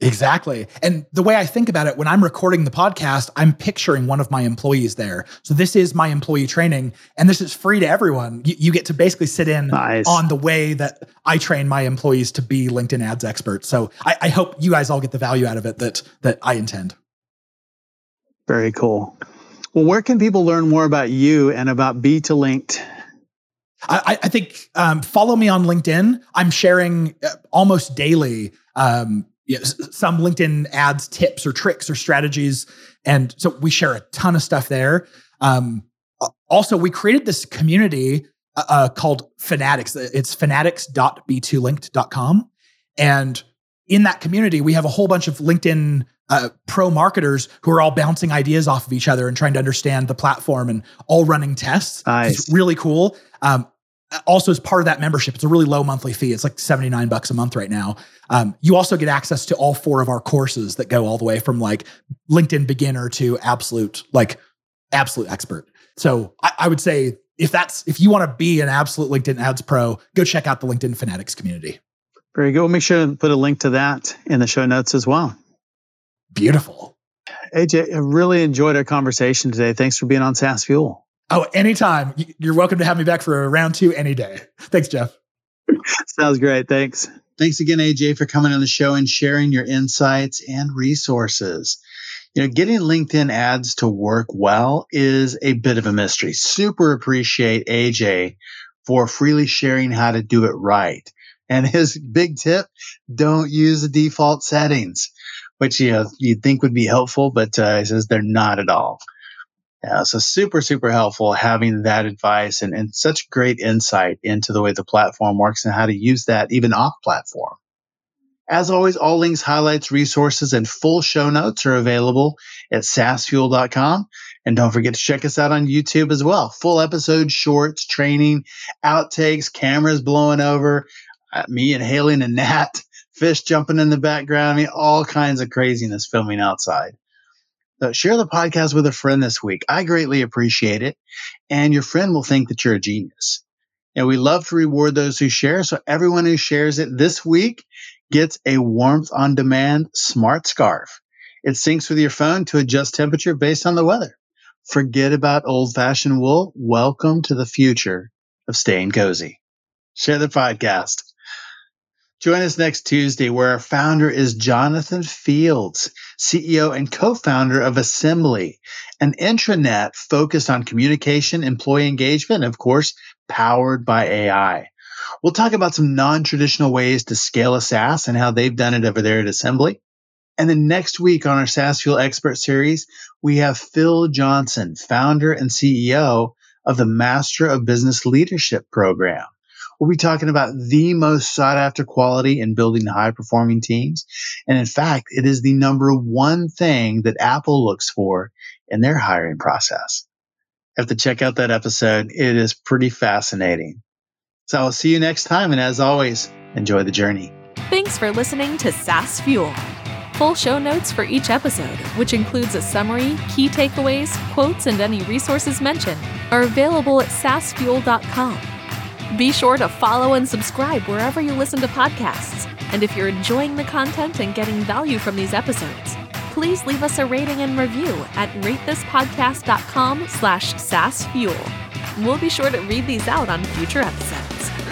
Exactly. And the way I think about it, when I'm recording the podcast, I'm picturing one of my employees there. So this is my employee training, and this is free to everyone. You, you get to basically sit in nice. on the way that I train my employees to be LinkedIn ads experts. So I, I hope you guys all get the value out of it that that I intend. Very cool. Well, where can people learn more about you and about B2Linked? I, I think um, follow me on LinkedIn. I'm sharing uh, almost daily um, you know, some LinkedIn ads tips or tricks or strategies. And so we share a ton of stuff there. Um, also, we created this community uh, uh called Fanatics. It's fanatics.b2linked.com. And in that community, we have a whole bunch of LinkedIn uh, pro marketers who are all bouncing ideas off of each other and trying to understand the platform and all running tests. Nice. It's really cool. Um, also as part of that membership it's a really low monthly fee. It's like 79 bucks a month right now. Um, you also get access to all four of our courses that go all the way from like linkedin beginner to absolute like absolute expert. So I, I would say if that's if you want to be an absolute linkedin ads pro go check out the linkedin fanatics community. Very good. We'll make sure to put a link to that in the show notes as well. Beautiful. Aj i really enjoyed our conversation today. Thanks for being on saas fuel Oh, anytime. You're welcome to have me back for a round two any day. Thanks, Jeff. Sounds great. Thanks. Thanks again, AJ, for coming on the show and sharing your insights and resources. You know, getting LinkedIn ads to work well is a bit of a mystery. Super appreciate AJ for freely sharing how to do it right. And his big tip, don't use the default settings, which you know, you'd think would be helpful, but uh, he says they're not at all. Yeah, so super, super helpful having that advice and, and such great insight into the way the platform works and how to use that even off platform. As always, all links, highlights, resources, and full show notes are available at saasfuel.com. And don't forget to check us out on YouTube as well. Full episodes, shorts, training, outtakes, cameras blowing over, uh, me inhaling a gnat, fish jumping in the background. I mean, all kinds of craziness filming outside. So share the podcast with a friend this week. I greatly appreciate it. And your friend will think that you're a genius. And we love to reward those who share. So everyone who shares it this week gets a warmth on demand smart scarf. It syncs with your phone to adjust temperature based on the weather. Forget about old fashioned wool. Welcome to the future of staying cozy. Share the podcast. Join us next Tuesday, where our founder is Jonathan Fields, CEO and co founder of Assembly, an intranet focused on communication, employee engagement, and of course, powered by AI. We'll talk about some non traditional ways to scale a SaaS and how they've done it over there at Assembly. And then next week on our SaaS Fuel Expert Series, we have Phil Johnson, founder and CEO of the Master of Business Leadership program. We'll be talking about the most sought after quality in building high performing teams. And in fact, it is the number one thing that Apple looks for in their hiring process. Have to check out that episode. It is pretty fascinating. So I'll see you next time. And as always, enjoy the journey. Thanks for listening to SaaS Fuel. Full show notes for each episode, which includes a summary, key takeaways, quotes, and any resources mentioned, are available at saasfuel.com. Be sure to follow and subscribe wherever you listen to podcasts. And if you're enjoying the content and getting value from these episodes, please leave us a rating and review at ratethispodcast.com slash saasfuel. We'll be sure to read these out on future episodes.